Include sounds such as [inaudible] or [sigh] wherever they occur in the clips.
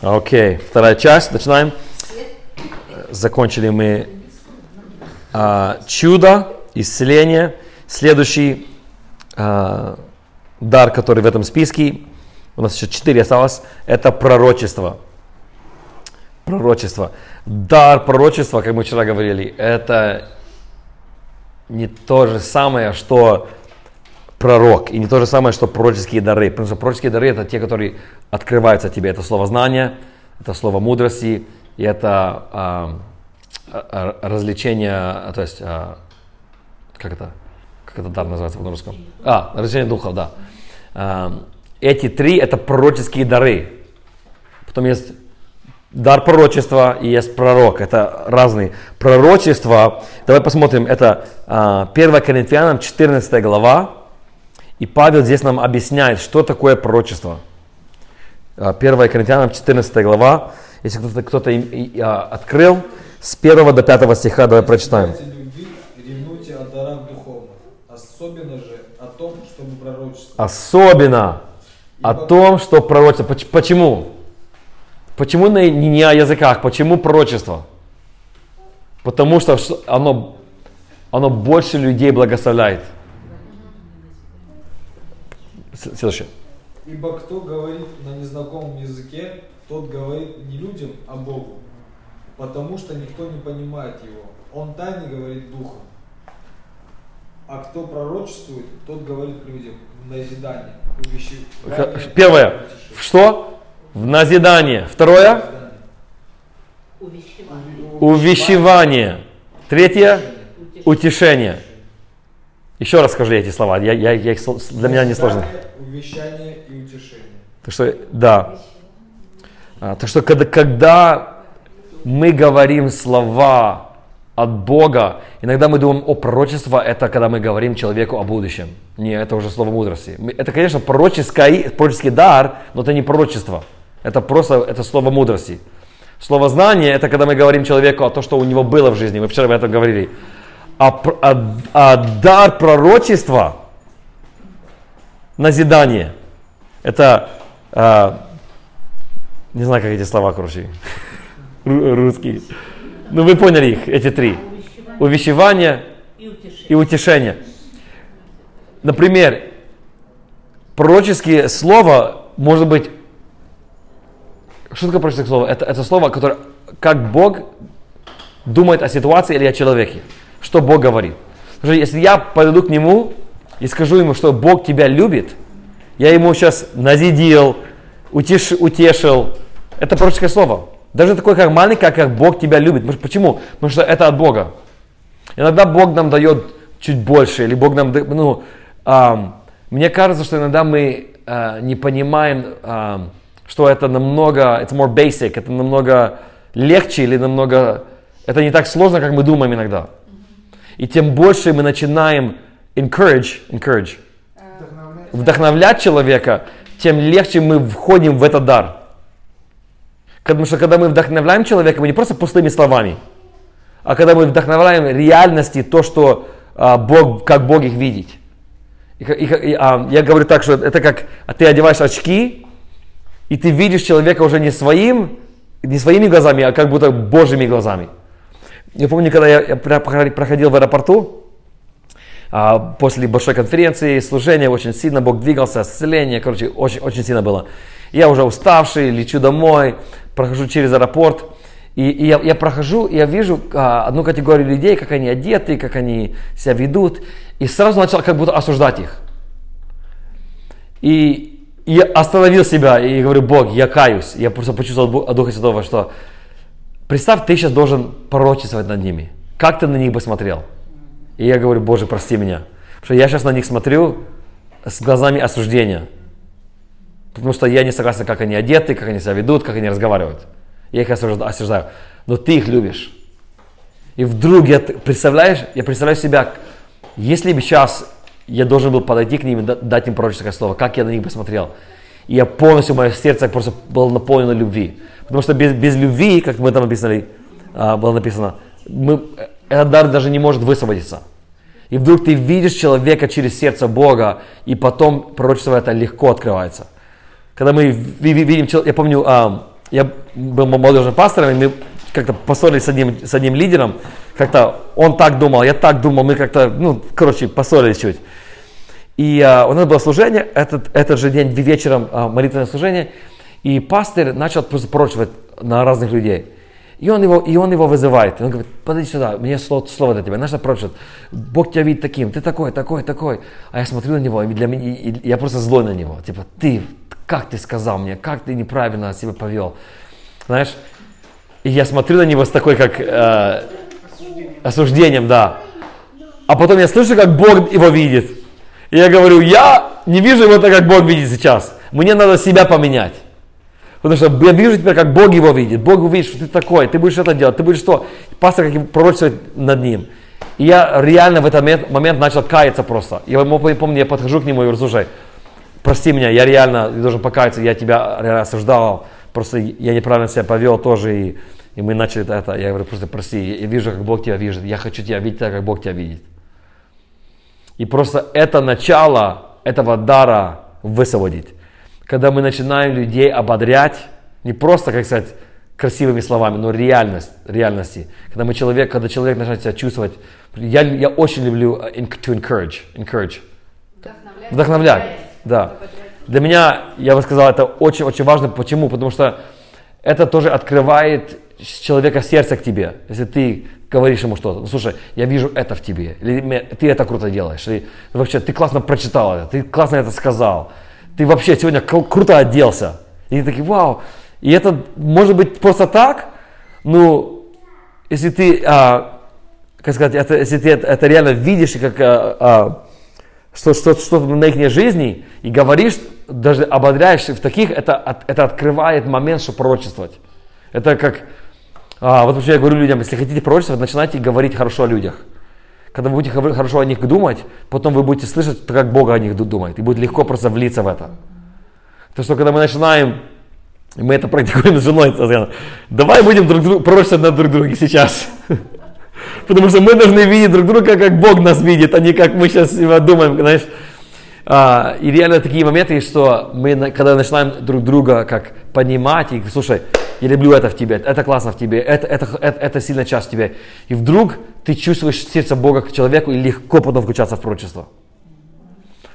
Окей, вторая часть, начинаем. Закончили мы а, чудо, исцеление. Следующий а, дар, который в этом списке, у нас еще четыре осталось, это пророчество. Пророчество. Дар пророчества, как мы вчера говорили, это не то же самое, что пророк, и не то же самое, что пророческие дары. Потому что пророческие дары это те, которые открываются тебе. Это слово знания, это слово мудрости, и это а, а, развлечение, то есть, а, как это, как это дар называется на русском? А, развлечение духов, да. А, эти три это пророческие дары. Потом есть дар пророчества и есть пророк. Это разные пророчества. Давай посмотрим. Это 1 Коринфянам 14 глава. И Павел здесь нам объясняет, что такое пророчество. 1 Коринфянам 14 глава. Если кто-то кто, -то, а, открыл, с 1 до 5 стиха давай прочитаем. Ревнуйте о дарах духовных, особенно же о том, чтобы пророчествовать. Особенно о том, что пророчество. Почему? Почему не о языках? Почему пророчество? Потому что оно, оно больше людей благословляет. Следующее. Ибо кто говорит на незнакомом языке, тот говорит не людям, а Богу, потому что никто не понимает его. Он тайне говорит духом. А кто пророчествует, тот говорит людям в назидание, увещевание. Первое. Что? В назидание. Второе? Увещевание. Увещевание. Третье? Утешение. Еще раз скажи эти слова, я, я, я их, для меня не сложно. Увещание и утешение. Так что, да. А, так что, когда, когда мы говорим слова от Бога, иногда мы думаем, о, пророчество, это когда мы говорим человеку о будущем. Не, это уже слово мудрости. Это, конечно, пророческий, пророческий дар, но это не пророчество. Это просто, это слово мудрости. Слово знание, это когда мы говорим человеку о том, что у него было в жизни. Мы вчера об этом говорили а, а, а дар пророчества, назидание, это, а, не знаю, как эти слова, короче, [laughs] русские. Ну, вы поняли их, эти три. Увещевание и утешение. и утешение. Например, пророческие слова может быть... Что такое пророческое слово? Это, это слово, которое, как Бог думает о ситуации или о человеке что Бог говорит. Потому что если я подойду к Нему и скажу Ему, что Бог тебя любит, я Ему сейчас назидил, утеш, утешил, это пророческое слово. Даже такое, как маленькое, как Бог тебя любит. Почему? Потому что это от Бога. Иногда Бог нам дает чуть больше, или Бог нам, ну, а, мне кажется, что иногда мы а, не понимаем, а, что это намного, it's more basic, это намного легче или намного, это не так сложно, как мы думаем иногда. И тем больше мы начинаем encourage, encourage, вдохновлять человека, тем легче мы входим в этот дар. Потому что когда мы вдохновляем человека, мы не просто пустыми словами, а когда мы вдохновляем реальности, то, что а, Бог, как Бог их видит. И, и, и, а, я говорю так, что это как а ты одеваешь очки, и ты видишь человека уже не своим, не своими глазами, а как будто Божьими глазами. Я помню, когда я, проходил в аэропорту, а, после большой конференции, служения, очень сильно Бог двигался, исцеление, короче, очень, очень сильно было. Я уже уставший, лечу домой, прохожу через аэропорт, и, и я, я прохожу, и я вижу а, одну категорию людей, как они одеты, как они себя ведут, и сразу начал как будто осуждать их. И я остановил себя и говорю, Бог, я каюсь. Я просто почувствовал от Духа Святого, что Представь, ты сейчас должен пророчествовать над ними. Как ты на них бы смотрел? И я говорю, Боже, прости меня. Потому что я сейчас на них смотрю с глазами осуждения. Потому что я не согласен, как они одеты, как они себя ведут, как они разговаривают. Я их осуждаю. Но ты их любишь. И вдруг я, представляешь, я представляю себя, если бы сейчас я должен был подойти к ним и дать им пророческое слово, как я на них посмотрел. И я полностью, мое сердце просто было наполнено любви. Потому что без, без любви, как мы там написали, а, было написано, мы, этот дар даже не может высвободиться. И вдруг ты видишь человека через сердце Бога, и потом пророчество это легко открывается. Когда мы видим, я помню, а, я был молодежным пастором, и мы как-то поссорились с одним, с одним лидером, как-то он так думал, я так думал, мы как-то, ну, короче, поссорились чуть. И а, у нас было служение, этот, этот же день вечером молитвенное служение, и пастор начал просто пророчивать на разных людей. И он его, и он его вызывает. И он говорит, подойди сюда, мне слово, слово для тебя. Начал пророчить. Бог тебя видит таким, ты такой, такой, такой. А я смотрю на него, и, для меня, и, я просто злой на него. Типа, ты, как ты сказал мне, как ты неправильно себя повел. Знаешь, и я смотрю на него с такой, как э, осуждением, да. А потом я слышу, как Бог его видит. И я говорю, я не вижу его так, как Бог видит сейчас. Мне надо себя поменять. Потому что я вижу теперь, как Бог его видит. Бог увидит, что ты такой, ты будешь это делать, ты будешь что? Пастор как пророчествовать над ним. И я реально в этот момент, начал каяться просто. Я помню, я подхожу к нему и говорю, слушай, прости меня, я реально должен покаяться, я тебя реально осуждал, просто я неправильно себя повел тоже, и, и мы начали это. Я говорю, просто прости, я вижу, как Бог тебя видит, я хочу тебя видеть так, как Бог тебя видит. И просто это начало этого дара высвободить когда мы начинаем людей ободрять, не просто, как сказать, красивыми словами, но реальность, реальности. Когда, мы человек, когда человек начинает себя чувствовать, я, я очень люблю uh, to encourage, encourage. Вдохновлять. Вдохновлять, да. Для меня, я бы сказал, это очень-очень важно. Почему? Потому что это тоже открывает человека сердце к тебе. Если ты говоришь ему что-то, ну, слушай, я вижу это в тебе, или ты это круто делаешь, или вообще ты классно прочитал это, ты классно это сказал, ты вообще сегодня круто оделся. И они такие, вау. И это может быть просто так, ну, если ты, а, как сказать, это, если ты это, это реально видишь, как а, а, что, что, что на их жизни, и говоришь, даже ободряешься в таких, это, это открывает момент, что пророчествовать. Это как, а, вот вообще я говорю людям, если хотите пророчествовать, начинайте говорить хорошо о людях. Когда вы будете хорошо о них думать, потом вы будете слышать, как Бог о них думает. И будет легко просто влиться в это. То, что когда мы начинаем, мы это практикуем с женой, давай будем друг друга пророчествовать над друг друга сейчас. [laughs] Потому что мы должны видеть друг друга, как Бог нас видит, а не как мы сейчас думаем, знаешь. А, и реально такие моменты, что мы, когда начинаем друг друга как понимать, и слушай, я люблю это в тебе, это классно в тебе, это, это, это, это сильная часть в тебе. И вдруг ты чувствуешь сердце Бога к человеку и легко потом включаться в пророчество.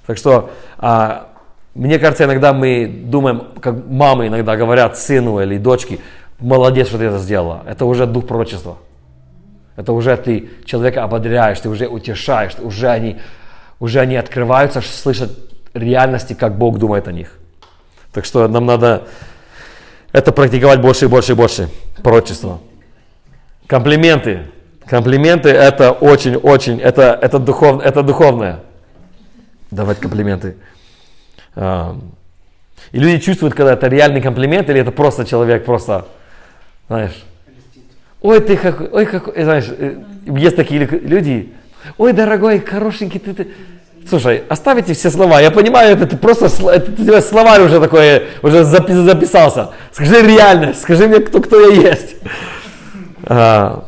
Так что, а, мне кажется, иногда мы думаем, как мамы иногда говорят сыну или дочке, молодец, что ты это сделала. Это уже дух пророчества. Это уже ты человека ободряешь, ты уже утешаешь, уже они, уже они открываются, слышат реальности, как Бог думает о них. Так что нам надо это практиковать больше и больше и больше. Пророчество. Комплименты. Комплименты это очень-очень, это, это, духов, это духовное. Давать комплименты. А, и люди чувствуют, когда это реальный комплимент, или это просто человек просто, знаешь, ой, ты какой, ой, какой, знаешь, э, есть такие люди, ой, дорогой, хорошенький, ты, ты, Слушай, оставите все слова. Я понимаю, это, это просто это, это словарь уже такой, уже записался. Скажи реальность, скажи мне, кто, кто я есть. А,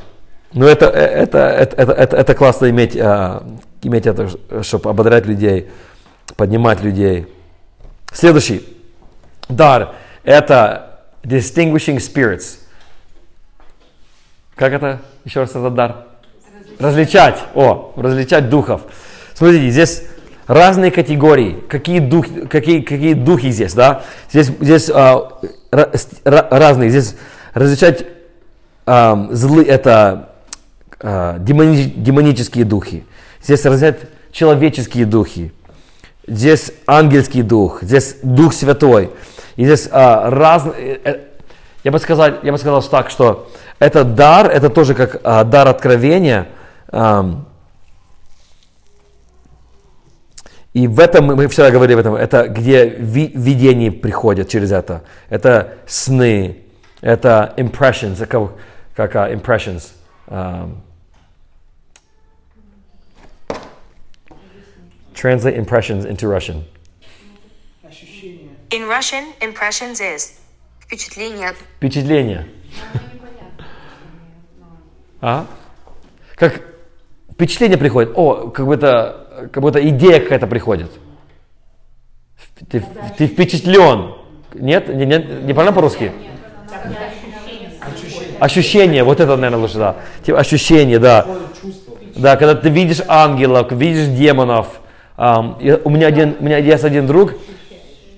ну, это, это, это, это, это, это классно иметь, а, иметь это, чтобы ободрять людей, поднимать людей. Следующий дар – это distinguishing spirits. Как это? Еще раз этот дар? Различать. О, различать духов. Смотрите, здесь разные категории. Какие, дух, какие, какие духи здесь, да? Здесь, здесь а, разные. Здесь различать а, злы, это а, демони, демонические духи. Здесь различать человеческие духи. Здесь ангельский дух. Здесь Дух Святой. И здесь а, разные... Э, я бы сказал, я бы сказал так, что это дар, это тоже как а, дар откровения. А, И в этом, мы вчера говорили об этом, это где видение приходит через это. Это сны, это impressions, как, как uh, impressions. Um, translate impressions into Russian. In Russian, impressions is впечатление. Впечатление. А? Как впечатление приходит. О, как будто как будто идея какая-то приходит. Ты, ты впечатлен. Нет? Не, не, не правильно по-русски? Ощущение. Вот это, наверное, лучше, да. Типа ощущение, да. Да, когда ты видишь ангелов, видишь демонов. Я- у, меня один, у меня есть один друг,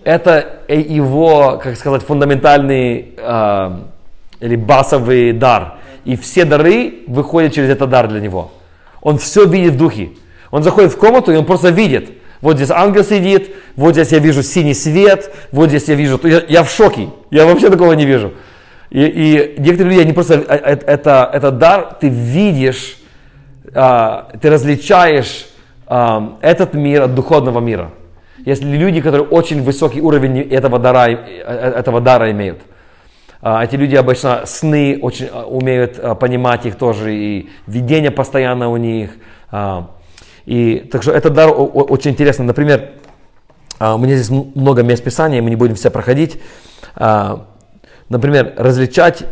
это э, его, как сказать, фундаментальный ам, или басовый дар. И все дары выходят через этот дар для него. Он все видит в духе. Он заходит в комнату, и он просто видит. Вот здесь ангел сидит, вот здесь я вижу синий свет, вот здесь я вижу... Я, я в шоке, я вообще такого не вижу. И, и некоторые люди, они просто... э, э, Это, это дар, ты видишь, а, ты различаешь этот мир от духовного мира. Есть люди, которые очень высокий уровень этого дара, э, этого дара имеют. А, Эти люди обычно сны очень а, умеют понимать их тоже, и видение постоянно у них. И так что этот дар очень интересный. Например, а, у меня здесь много мест Писания, мы не будем все проходить. А, Например, различать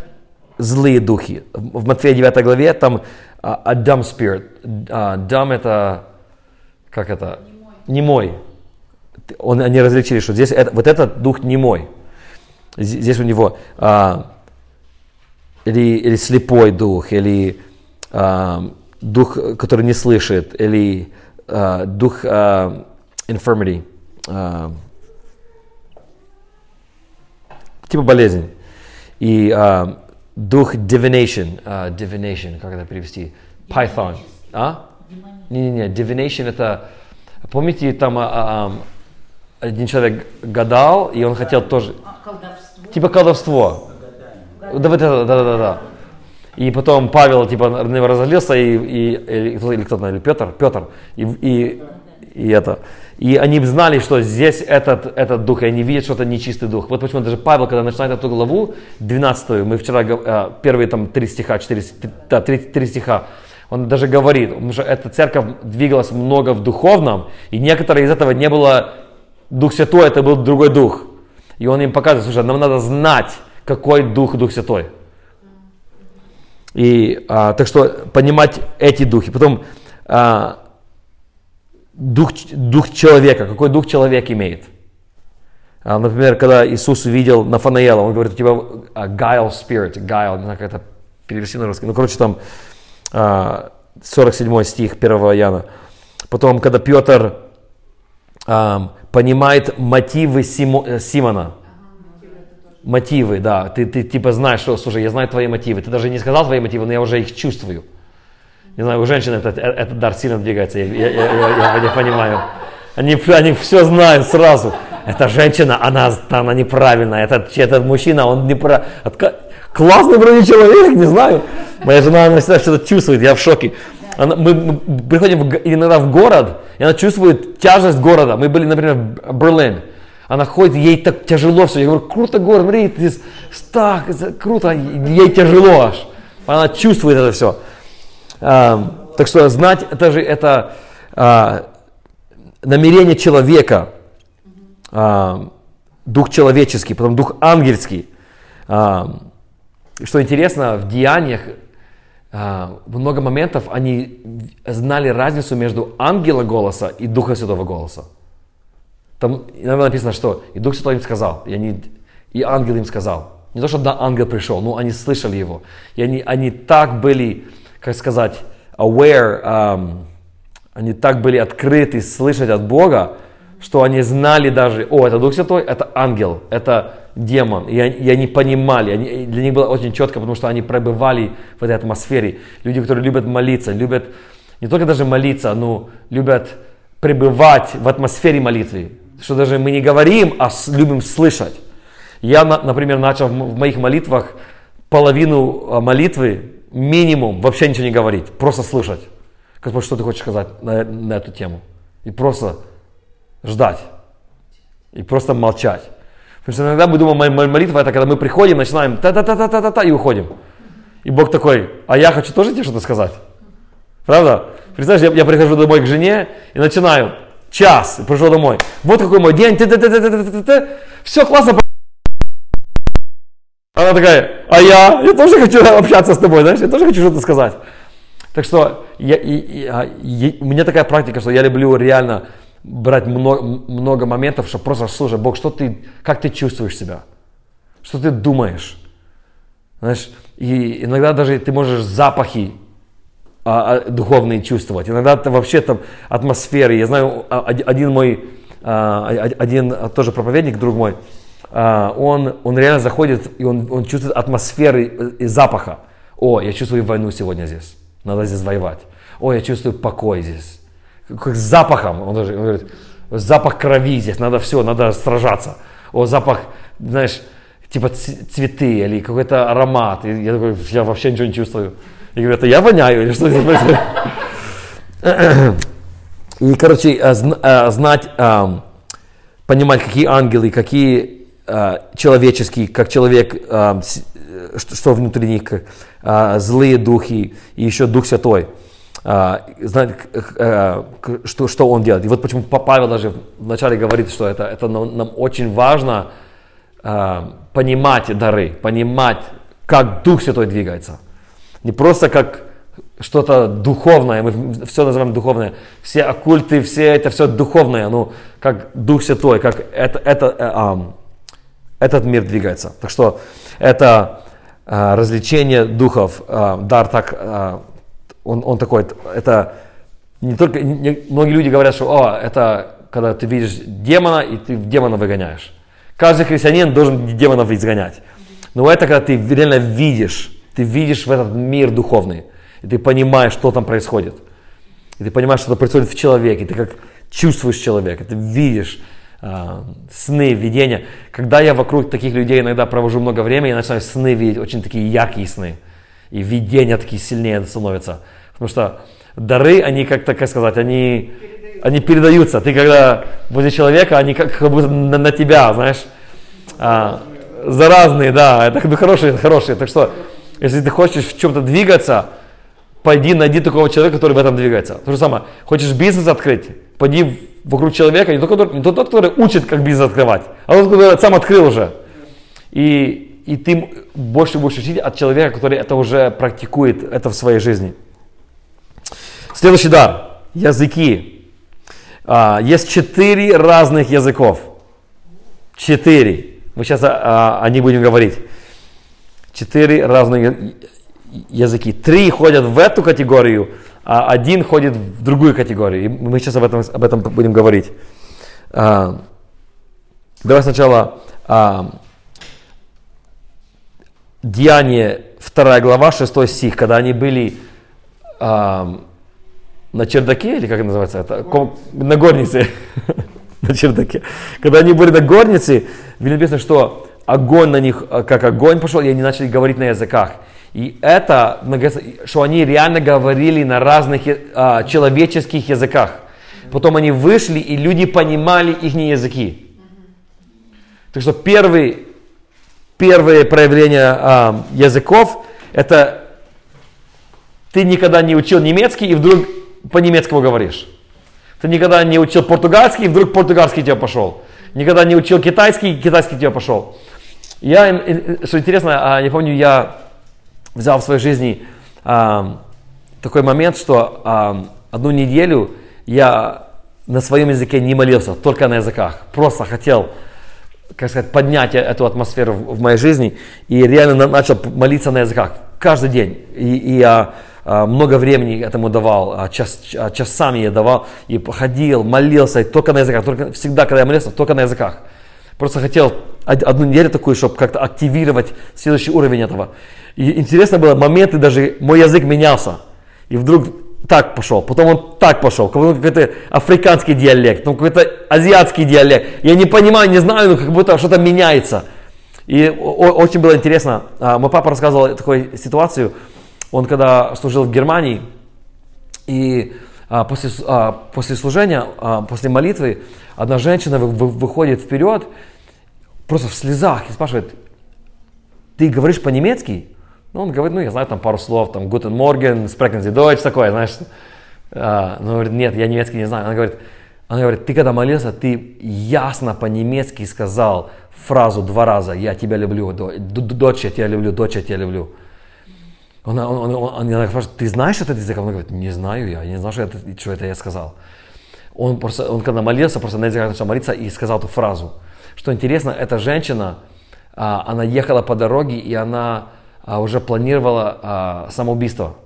злые духи. В Матфея 9 главе там а, a dumb spirit. Dumb это, как это? Немой. Он, они различили, что здесь это- вот этот дух немой. З- Здесь у него а, или, или слепой дух, или а, дух, который не слышит, или а, дух а, infirmity, а, типа болезнь. И а, дух divination, а, divination, как это перевести? Python. А? Не-не-не, divination это, помните, там а, а, а, один человек гадал, и он хотел тоже, Колдовство. типа колдовство. Да, да, да, да. И потом Павел типа на него разозлился, и, и, кто- или кто-то, или Петр, Петр, и, и, и это. И они знали, что здесь этот, этот дух, и они видят, что это нечистый дух. Вот почему даже Павел, когда начинает эту главу, 12, мы вчера, э, первые там три стиха, 4, да, три, три стиха, он даже говорит, потому что эта церковь двигалась много в духовном, и некоторые из этого не было Дух Святой, это был другой дух. И он им показывает, слушай, нам надо знать, какой дух Дух Святой. И а, так что понимать эти духи. Потом а, дух, дух человека, какой дух человек имеет. А, например, когда Иисус увидел Нафанаела, он говорит, у тебя а, guile spirit, guile, не знаю, как это перевести на русский. Ну, короче, там а, 47 стих 1 Иоанна. Потом, когда Петр ам, понимает мотивы Симо- э, Симона, мотивы, да, ты, ты типа знаешь, что, слушай, я знаю твои мотивы, ты даже не сказал твои мотивы, но я уже их чувствую. Не знаю, у женщин этот, этот дар сильно двигается, я, я, я, я- я не понимаю. Они, они все знают сразу. Эта женщина, она, она неправильная, этот, этот мужчина, он неправильный. Классный вроде человек, не знаю. Моя жена, она всегда что-то чувствует, я в шоке. Она- мы, мы приходим в иногда в город, и она чувствует тяжесть города. Мы были, например, в Берлин. Она ходит, ей так тяжело все. Я говорю, круто город, смотри, ты так, круто, ей тяжело аж. Она чувствует это все. А, так что знать, это же это а, намерение человека, а, дух человеческий, потом дух ангельский. А, что интересно, в деяниях а, много моментов они знали разницу между ангела голоса и Духа Святого голоса. Там иногда написано, что и Дух Святой им сказал, и, они, и ангел им сказал. Не то, что да, ангел пришел, но они слышали его. И они, они так были, как сказать, aware, ам, они так были открыты слышать от Бога, что они знали даже, о, это Дух Святой, это ангел, это демон. И они, и они понимали, они, для них было очень четко, потому что они пребывали в этой атмосфере. Люди, которые любят молиться, любят не только даже молиться, но любят пребывать в атмосфере молитвы. Что даже мы не говорим, а любим слышать. Я, на- например, начал в моих молитвах половину а, молитвы, минимум, вообще ничего не говорить, просто слышать. Господь, что ты хочешь сказать на, на эту тему? И просто ждать. И просто молчать. Потому что иногда мы думаем, мо- мо- молитва это когда мы приходим, начинаем та-та-та-та-та-та и уходим. И Бог такой, а я хочу тоже тебе что-то сказать. Правда? Представляешь, я, я прихожу домой к жене и начинаю час, пришел домой. Вот какой мой день, все классно. Она такая, а я, я тоже хочу общаться с тобой, знаешь, я тоже хочу что-то сказать. Так что я, и- и- а, и- у меня такая практика, что я люблю реально брать много, много моментов, чтобы просто слушай, Бог, что ты, как ты чувствуешь себя? Что ты думаешь? Знаешь, и иногда даже ты можешь запахи а, а, духовные чувствовать. Иногда ты вообще там атмосферы. Я знаю, а, один мой, а, один тоже проповедник, друг мой, а, он, он реально заходит и он, он чувствует атмосферы и запаха. О, я чувствую войну сегодня здесь. Надо здесь воевать. О, я чувствую покой здесь. Как с запахом. Он, даже, говорит, запах крови здесь. Надо все, надо сражаться. О, запах, знаешь, типа цветы или какой-то аромат. И я такой, я вообще ничего не чувствую. И говорю, это я воняю или что здесь происходит? И, короче, а, а, знать, понимать, какие ангелы, какие человеческие, как человек, что внутри них, злые духи и еще Дух Святой. Знать, что, что он делает. И вот почему Павел даже вначале говорит, что это, это нам, нам очень важно понимать дары, понимать, как Дух Святой двигается. Не просто как что-то духовное, мы все называем духовное. Все оккульты, все это все духовное, ну, как Дух Святой, как это, это, э, э, этот мир двигается. Так что это э, развлечение духов, э, дар так, э, он, он такой, это не только, не, многие люди говорят, что о, это когда ты видишь демона и ты демона выгоняешь. Каждый христианин должен демонов изгонять. Но это когда ты реально видишь, ты видишь в этот мир духовный, и ты понимаешь, что там происходит. И ты понимаешь, что происходит в человеке, ты как чувствуешь человека, ты видишь э, сны, видения. Когда я вокруг таких людей иногда провожу много времени, я начинаю сны видеть, очень такие яркие сны. И видения такие сильнее становятся. Потому что дары, они как сказать, они, они передаются. Ты когда возле человека, они как, как будто на, на тебя, знаешь. А, заразные, да, это хорошие, хорошие. Так что если ты хочешь в чем-то двигаться, пойди найди такого человека, который в этом двигается. То же самое. Хочешь бизнес открыть, пойди вокруг человека, не тот, не тот, который учит, как бизнес открывать, а тот, который сам открыл уже. И, и ты больше будешь учить от человека, который это уже практикует, это в своей жизни. Следующий дар. Языки. А, есть четыре разных языков. Четыре. Мы сейчас а, о них будем говорить четыре разные языки. Три ходят в эту категорию, а один ходит в другую категорию. И мы сейчас об этом, об этом будем говорить. А, давай сначала а, Деяние, 2 глава, 6 стих, когда они были а, на чердаке, или как это называется, это, на горнице, [laughs] на чердаке. Когда они были на горнице, написано, что огонь на них, э, как огонь пошел, и они начали говорить на языках. И это, что они реально говорили на разных а, человеческих языках. Потом они вышли, и люди понимали их языки. Так что первый, первое проявление а, языков, это ты никогда не учил немецкий, и вдруг по-немецкому говоришь. Ты никогда не учил португальский, и вдруг португальский тебе пошел. Никогда не учил китайский, китайский тебе пошел. Я, что интересно, а, не помню, я взял в своей жизни а, такой момент, что а, одну неделю я на своем языке не молился, только на языках. Просто хотел, как сказать, поднять эту атмосферу в, моей жизни и реально начал молиться на языках каждый день. И, и я много времени этому давал, час, часами я давал, и ходил, молился, только на языках, только, всегда, когда я молился, только на языках. Просто хотел одну неделю такую, чтобы как-то активировать следующий уровень этого. И интересно было, моменты даже, мой язык менялся. И вдруг так пошел, потом он так пошел, какой-то африканский диалект, ну какой-то азиатский диалект. Я не понимаю, не знаю, но как будто что-то меняется. И очень было интересно, а, мой папа рассказывал такую ситуацию, он когда служил в Германии, и а, после, а, после служения, после молитвы, одна женщина выходит вперед, просто в слезах и спрашивает, ты говоришь по-немецки? Ну, он говорит, ну, я знаю там пару слов, там, Guten Morgen, Sprechen Sie Deutsch, такое, знаешь. А, говорит, нет, я немецкий не знаю. Она говорит, она говорит, ты когда молился, ты ясно по-немецки сказал фразу два раза, я тебя люблю, дочь, я тебя люблю, дочь, я тебя люблю. Он, он, он, он, она спрашивает, ты знаешь этот язык? Он говорит, не знаю я, не знаю, что это, что это я сказал. Он, просто, он когда молился, просто на языках начал молиться и сказал эту фразу. Что интересно, эта женщина, а, она ехала по дороге, и она а, уже планировала а, самоубийство.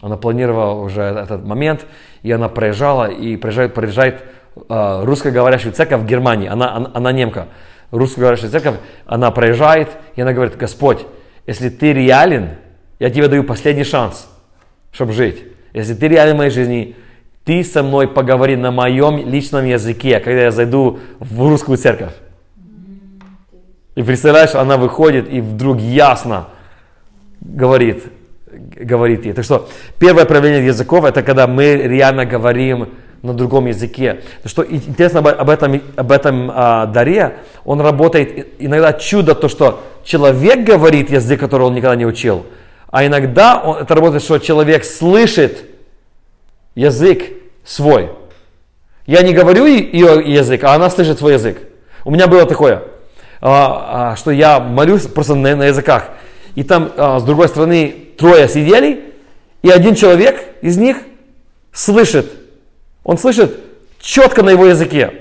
Она планировала уже этот момент, и она проезжала, и проезжает, проезжает русскоговорящую церковь в Германии. Она, она, она немка. Русскоговорящая церковь, она проезжает, и она говорит, Господь, если ты реален, я тебе даю последний шанс, чтобы жить. Если ты реален в моей жизни, ты со мной поговори на моем личном языке, когда я зайду в русскую церковь. И представляешь, она выходит и вдруг ясно говорит, говорит ей. Так что первое проявление языков это когда мы реально говорим на другом языке. Что интересно об этом, об этом а, даре, он работает иногда чудо, то что человек говорит язык, который он никогда не учил, а иногда он, это работает, что человек слышит язык свой. Я не говорю ее язык, а она слышит свой язык. У меня было такое, а, а, что я молюсь просто на, языках. И там а, с другой стороны трое сидели, и один человек из них слышит. Он слышит четко на его языке.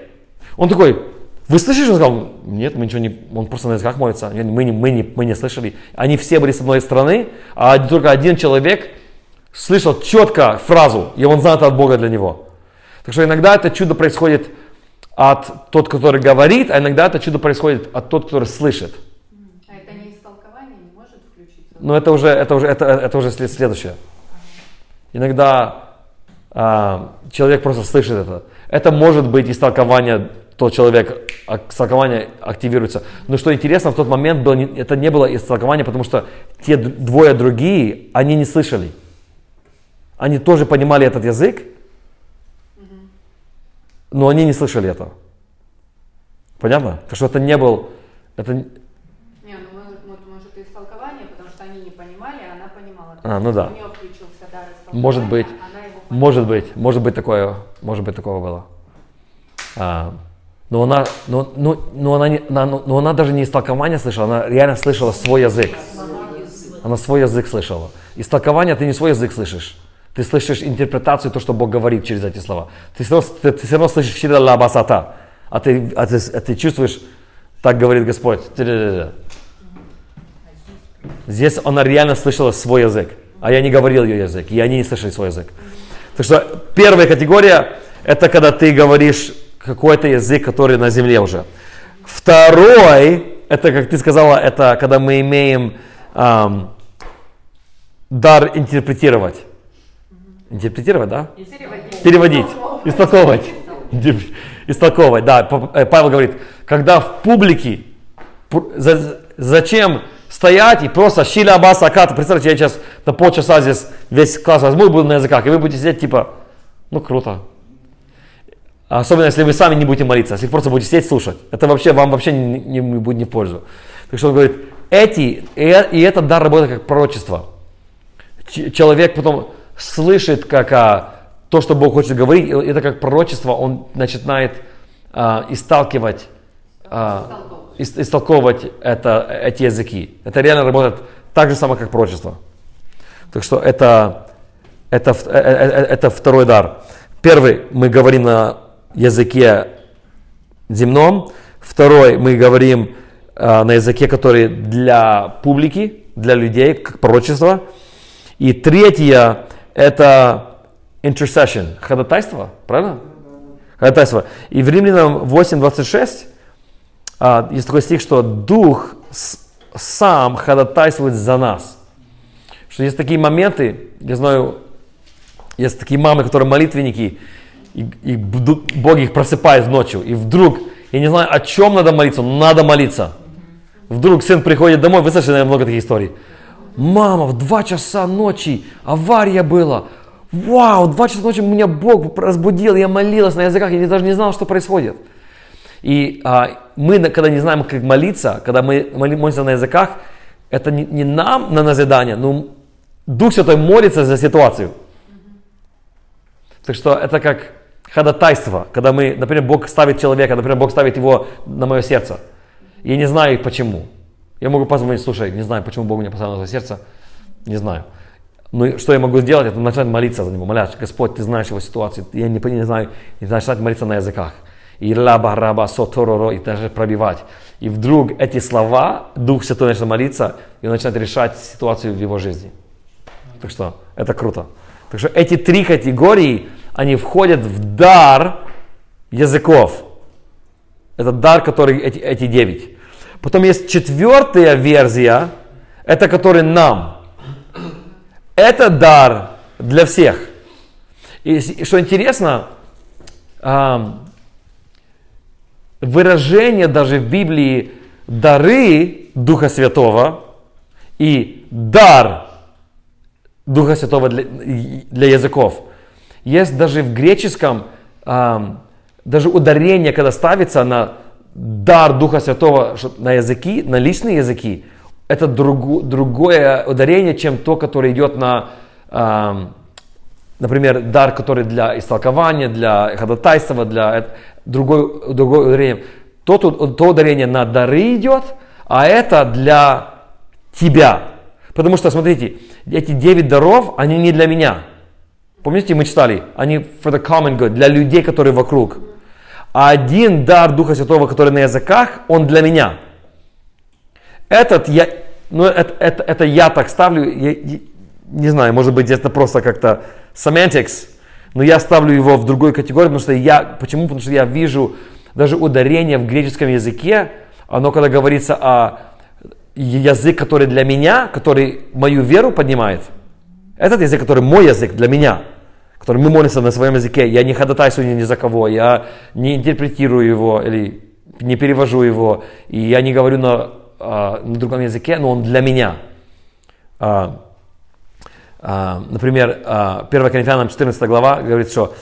Он такой, вы слышите, он сказал? Нет, мы ничего не... Он просто на языках молится. Мы не, мы, не, мы не слышали. Они все были с одной стороны, а только один человек слышал четко фразу, и он знает от Бога для него. Так что иногда это чудо происходит от тот, который говорит, а иногда это чудо происходит от тот, который слышит. А это не истолкование не может включиться? Но это уже, это уже, это, это уже следующее. Иногда а, человек просто слышит это. Это может быть истолкование, тот человек, а, истолкование активируется. Но что интересно, в тот момент было, это не было истолкование, потому что те двое другие, они не слышали. Они тоже понимали этот язык, но они не слышали этого. Понятно? Так что это не был... Это... Не, ну мы, вот, может, истолкование, потому что они не понимали, а она понимала. А, ну да. У нее включился дар Может быть. она его Может быть, может быть такое, может быть такого было. А, но она, но, но, но, она не, она, но она даже не истолкование слышала, она реально слышала свой язык. Она свой язык слышала. Истолкование ты не свой язык слышишь. Ты слышишь интерпретацию, то, что Бог говорит через эти слова. Ты все равно, ты, ты все равно слышишь шире ла басата, а ты, а, ты, а ты чувствуешь, так говорит Господь. Здесь она реально слышала свой язык, а я не говорил ее язык, и они не слышали свой язык. Так что первая категория, это когда ты говоришь какой-то язык, который на земле уже. Второй, это, как ты сказала, это когда мы имеем эм, дар интерпретировать. Интерпретировать, да? Переводить. Истолковывать. Истолковывать, да. Э, Павел говорит, когда в публике, зачем стоять и просто щиля абаса аката. Представьте, я сейчас на полчаса здесь весь класс возьму и буду на языках, и вы будете сидеть типа, ну круто. Особенно, если вы сами не будете молиться, если просто будете сидеть слушать. Это вообще, вам вообще не, не, не будет не в пользу. Так что он говорит, эти, и, и этот дар работает как пророчество. Человек потом слышит, как а, то, что Бог хочет говорить, это как пророчество, он начинает а, исталкивать, а, истолковывать это, эти языки. Это реально работает так же самое, как пророчество. Так что это, это, это, это второй дар. Первый, мы говорим на языке земном. Второй, мы говорим на языке, который для публики, для людей, как пророчество. И третье, это intercession, ходатайство, правильно? Ходатайство. И в Римлянам 8.26 а, есть такой стих, что Дух сам ходатайствует за нас. Что есть такие моменты, я знаю, есть такие мамы, которые молитвенники, и, и Бог их просыпает ночью, и вдруг, я не знаю, о чем надо молиться, но надо молиться. Вдруг сын приходит домой, вы слышали, наверное, много таких историй. Мама, в 2 часа ночи авария была. Вау, в 2 часа ночи меня Бог разбудил, я молилась на языках, я даже не знал, что происходит. И а, мы, когда не знаем, как молиться, когда мы молимся на языках, это не, не нам на назидание, но Дух Святой молится за ситуацию. Так что это как ходатайство, когда мы, например, Бог ставит человека, например, Бог ставит его на мое сердце. Я не знаю почему. Я могу позвонить, слушай, не знаю, почему Бог меня поставил на сердце, не знаю. Но что я могу сделать, это начать молиться за него, молясь, Господь, ты знаешь его ситуацию, я не, не знаю, и начать молиться на языках. и лаба, раба, сотороро, и даже пробивать. И вдруг эти слова, Дух Святой начинает молиться, и он начинает решать ситуацию в его жизни. Так что это круто. Так что эти три категории, они входят в дар языков. Это дар, который эти, эти девять. Потом есть четвертая версия, это который нам. Это дар для всех. И, что интересно, выражение даже в Библии дары Духа Святого и дар Духа Святого для, для языков. Есть даже в греческом, даже ударение, когда ставится на дар Духа Святого на языки, на личные языки, это другу- другое ударение, чем то, которое идет на, ам, например, дар, который для истолкования, для ходатайства, для эт- другой, другое ударение. То, то, то ударение на дары идет, а это для тебя. Потому что, смотрите, эти девять даров, они не для меня. Помните, мы читали, они for the common good, для людей, которые вокруг. А один дар Духа Святого, который на языках, он для меня. Этот я, ну это, это, это я так ставлю, я- я- не знаю, может быть это просто как-то semantics, но я ставлю его в другой категории, потому что я, почему? Потому что я вижу даже ударение в греческом языке, оно когда говорится о язык, который для меня, который мою веру поднимает, этот язык, который мой язык для меня, который мы молимся на своем языке, я не ходатайствую ни за кого, я не интерпретирую его или не перевожу его, и я не говорю на, а, на другом языке, но он для меня. А, а, например, а, 1 Коринфянам 14 глава говорит, что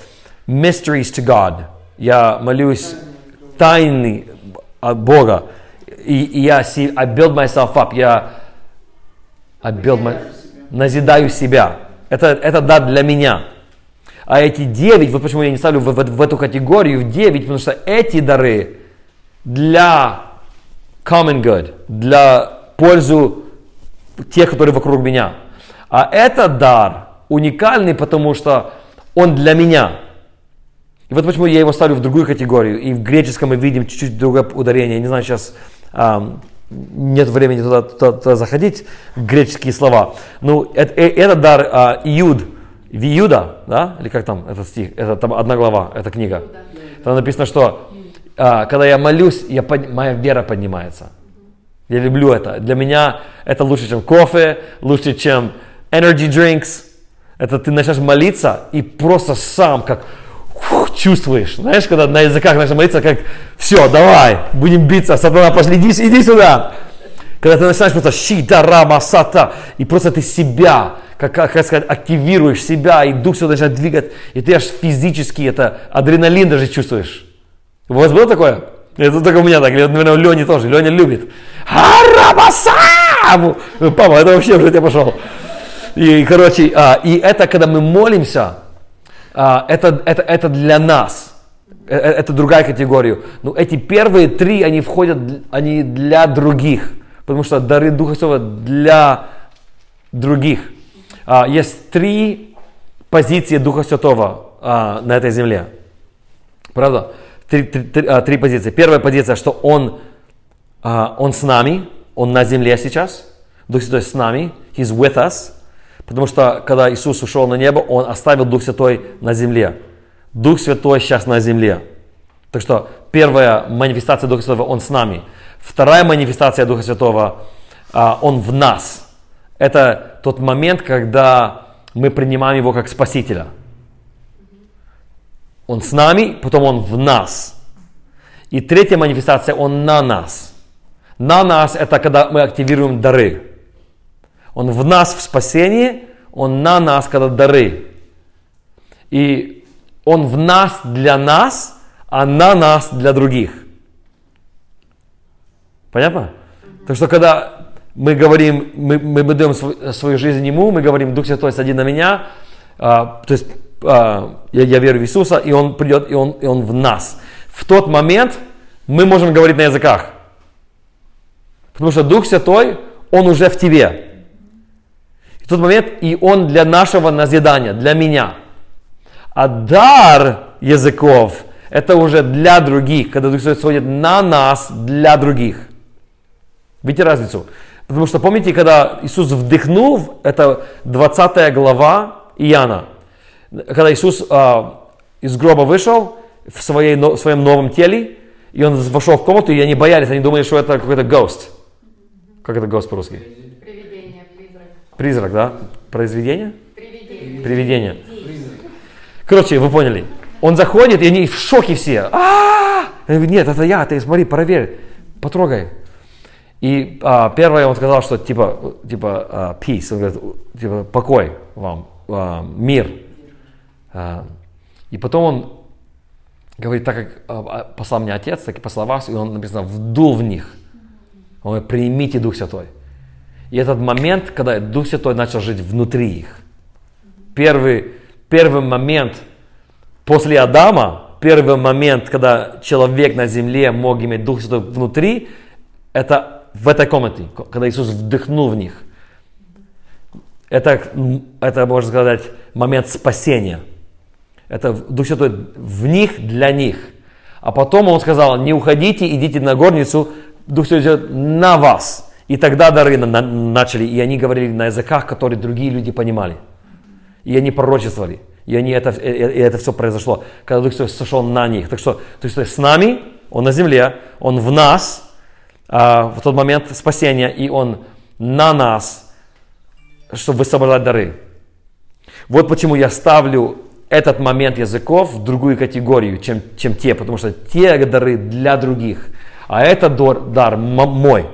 mysteries to God. Я молюсь тайны от Бога. И, и я си- I build myself up. Я I build my, назидаю себя. Это, это да для меня. А эти девять, вот почему я не ставлю в, в- в эту категорию в девять, потому что эти дары для common good, для пользу тех, которые вокруг меня. А этот дар уникальный, потому что он для меня. И вот почему я его ставлю в другую категорию. И в греческом мы видим чуть-чуть другое ударение. Я не знаю, сейчас ам, нет времени туда, туда- туда заходить, греческие слова. Ну, это, э- этот дар а, Иуд, Виюда, да, или как там этот стих, это там одна глава, эта книга. Там написано, что а, когда я молюсь, я под- моя вера поднимается. Я люблю это. Для меня это лучше, чем кофе, лучше, чем energy drinks. Это ты начинаешь молиться и просто сам как фух, чувствуешь. Знаешь, когда на языках начинаешь молиться, как все, давай, будем биться, сатана, пошли, иди, иди сюда. Когда ты начинаешь просто щита, рама, сата, и просто ты себя, как, как сказать, активируешь себя, и дух святой начинает двигать, и ты аж физически это, адреналин даже чувствуешь. У вас было такое? Это только у меня так, наверное, у Лени тоже. Леня любит. Арабасаму! Папа, это вообще уже тебя пошел. И, короче, а, и это, когда мы молимся, а, это, это, это для нас. Э, э, Это другая категория. Но эти первые три, они входят, они для других. Потому что дары Духа Святого для других. А, Есть три позиции Духа Святого а, на этой земле. Правда? Три, три- три- а, три позиции. Первая позиция, что Он, он с нами, Он на земле сейчас. Дух Святой с нами. He's with us. Потому что, когда Иисус ушел на небо, Он оставил Дух Святой на земле. Дух Святой сейчас на земле. Так что первая манифестация Духа Святого, Он с нами. Вторая манифестация Духа Святого, Он в нас. Это тот момент, когда мы принимаем Его как Спасителя. Он с нами, потом Он в нас. И третья манифестация, Он на нас. На нас это когда мы активируем дары. Он в нас в спасении, Он на нас, когда дары. И Он в нас для нас, а на нас для других. Понятно? Так что когда мы говорим, мы, мы, мы даем свой- свою жизнь Ему, мы говорим, Дух Святой, сади на меня, а, то есть а, я, я верю в Иисуса, и Он придет, и он, и он в нас. В тот момент мы можем говорить на языках. Потому что Дух Святой, Он уже в тебе. И в тот момент и Он для нашего назидания, для меня. А дар языков, это уже для других, когда Дух Святой сходит на нас для других. Видите разницу? Потому что помните, когда Иисус вдохнул, это 20 глава Иоанна, когда Иисус а, из гроба вышел в, своей, в своем новом теле, и он вошел в комнату, и они боялись, они думали, что это какой-то ghost. Как это ghost по-русски? Привидение, призрак. Призрак, да? Произведение? Привидение. Привидение. Короче, вы поняли. Он заходит, и они в шоке все. а говорю, нет, это я, ты смотри, проверь, потрогай. И а, первое он сказал, что типа, типа а, peace, он говорит, типа покой вам, а, мир. А, и потом он говорит, так как а, послал мне отец, так и послал вас, и он написано, вдул в них. Он говорит, примите Дух Святой. И этот момент, когда Дух Святой начал жить внутри их. Первый, первый момент после Адама, первый момент, когда человек на земле мог иметь Дух Святой внутри, это в этой комнате, когда Иисус вдохнул в них. Это, это, можно сказать, момент спасения. Это Дух Святой в них, для них. А потом он сказал, не уходите, идите на горницу, Дух Святой идет на вас. И тогда дары на- начали, и они говорили на языках, которые другие люди понимали. И они пророчествовали. И, они это, и и это все произошло, когда Дух Святой сошел на них. Так что Дух Святой с нами, Он на земле, Он в нас, в тот момент спасения, и Он на нас, чтобы высвобождать дары. Вот почему я ставлю этот момент языков в другую категорию, чем, чем те, потому что те дары для других, а этот дар, дар мой.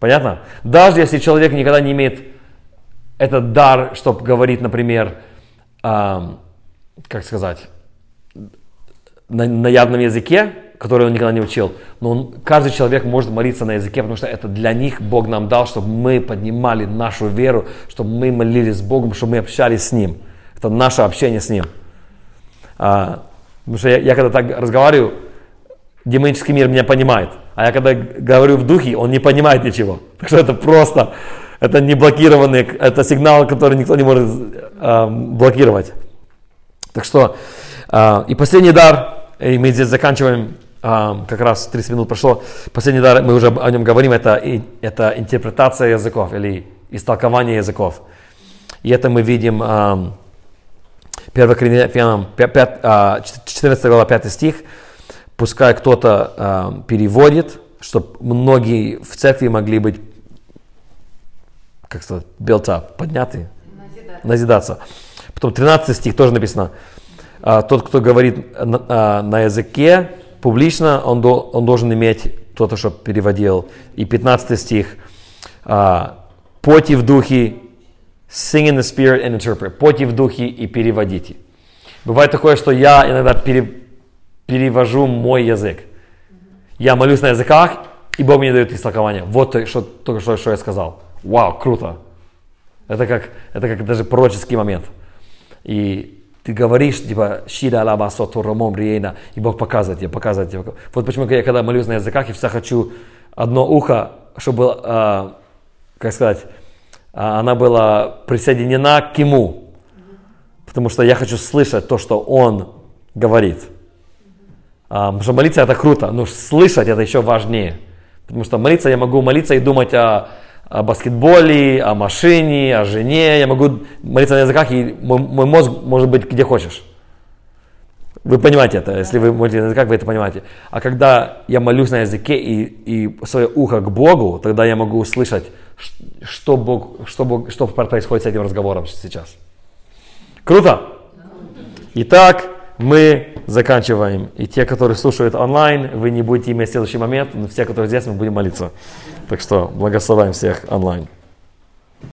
Понятно? Даже если человек никогда не имеет этот дар, чтобы говорить, например, ам, как сказать, на, на явном языке, который он никогда не учил, но он- каждый человек может молиться на языке, потому что это для них Бог нам дал, чтобы мы поднимали нашу веру, чтобы мы молились с Богом, чтобы мы общались с Ним. Это наше общение с Ним. А, потому что я, я когда так разговариваю, демонический мир меня понимает. А я когда говорю в духе, он не понимает ничего. [laughs] Так что это просто, это не блокированный, это сигнал, который никто не может э, блокировать. Так что, э, и последний дар, и мы здесь заканчиваем, как раз 30 минут прошло. Последний дар, мы уже о нем говорим, это, это интерпретация языков или истолкование языков. И это мы видим э, 1 Коринфянам 5, 5, а, 14 глава 5 стих. Пускай кто-то а, переводит, чтобы многие в церкви могли быть, как сказать, up, подняты, Назидать. назидаться. Потом 13 стих тоже написано. а, Тот, кто говорит а, на языке публично, он, дол- он должен иметь кто-то, чтобы переводил. И 15 стих. а, Пойте в духе, sing in the spirit and interpret. Пойте в духе и переводите. Бывает такое, что я иногда пере- перевожу мой язык. Я молюсь на языках, и Бог мне дает истолкование. Вот то, что, только что, что я сказал. Вау, круто. Это как, это как даже пророческий момент. И ты говоришь, типа, «Шида лаба соту ромом риена», и Бог показывает тебе, показывает тебе. Вот почему я когда молюсь на языках, я всегда хочу одно ухо, чтобы, а, как сказать, а, она была присоединена к ему. Потому что я хочу слышать то, что он говорит. А, потому что молиться это круто, но слышать это еще важнее. Потому что молиться я могу молиться и думать о, о баскетболе, о машине, о жене. Я могу молиться на языках, и мой, мой мозг может быть где хочешь. Вы понимаете это, если вы молитесь на языках, вы это понимаете. А когда я молюсь на языке и, и свое ухо к Богу, тогда я могу услышать, что, Бог, что, Бог, что происходит с этим разговором сейчас. Круто? Итак, мы заканчиваем. И те, которые слушают онлайн, вы не будете иметь следующий момент, но все, которые здесь, мы будем молиться. Так что благословляем всех онлайн.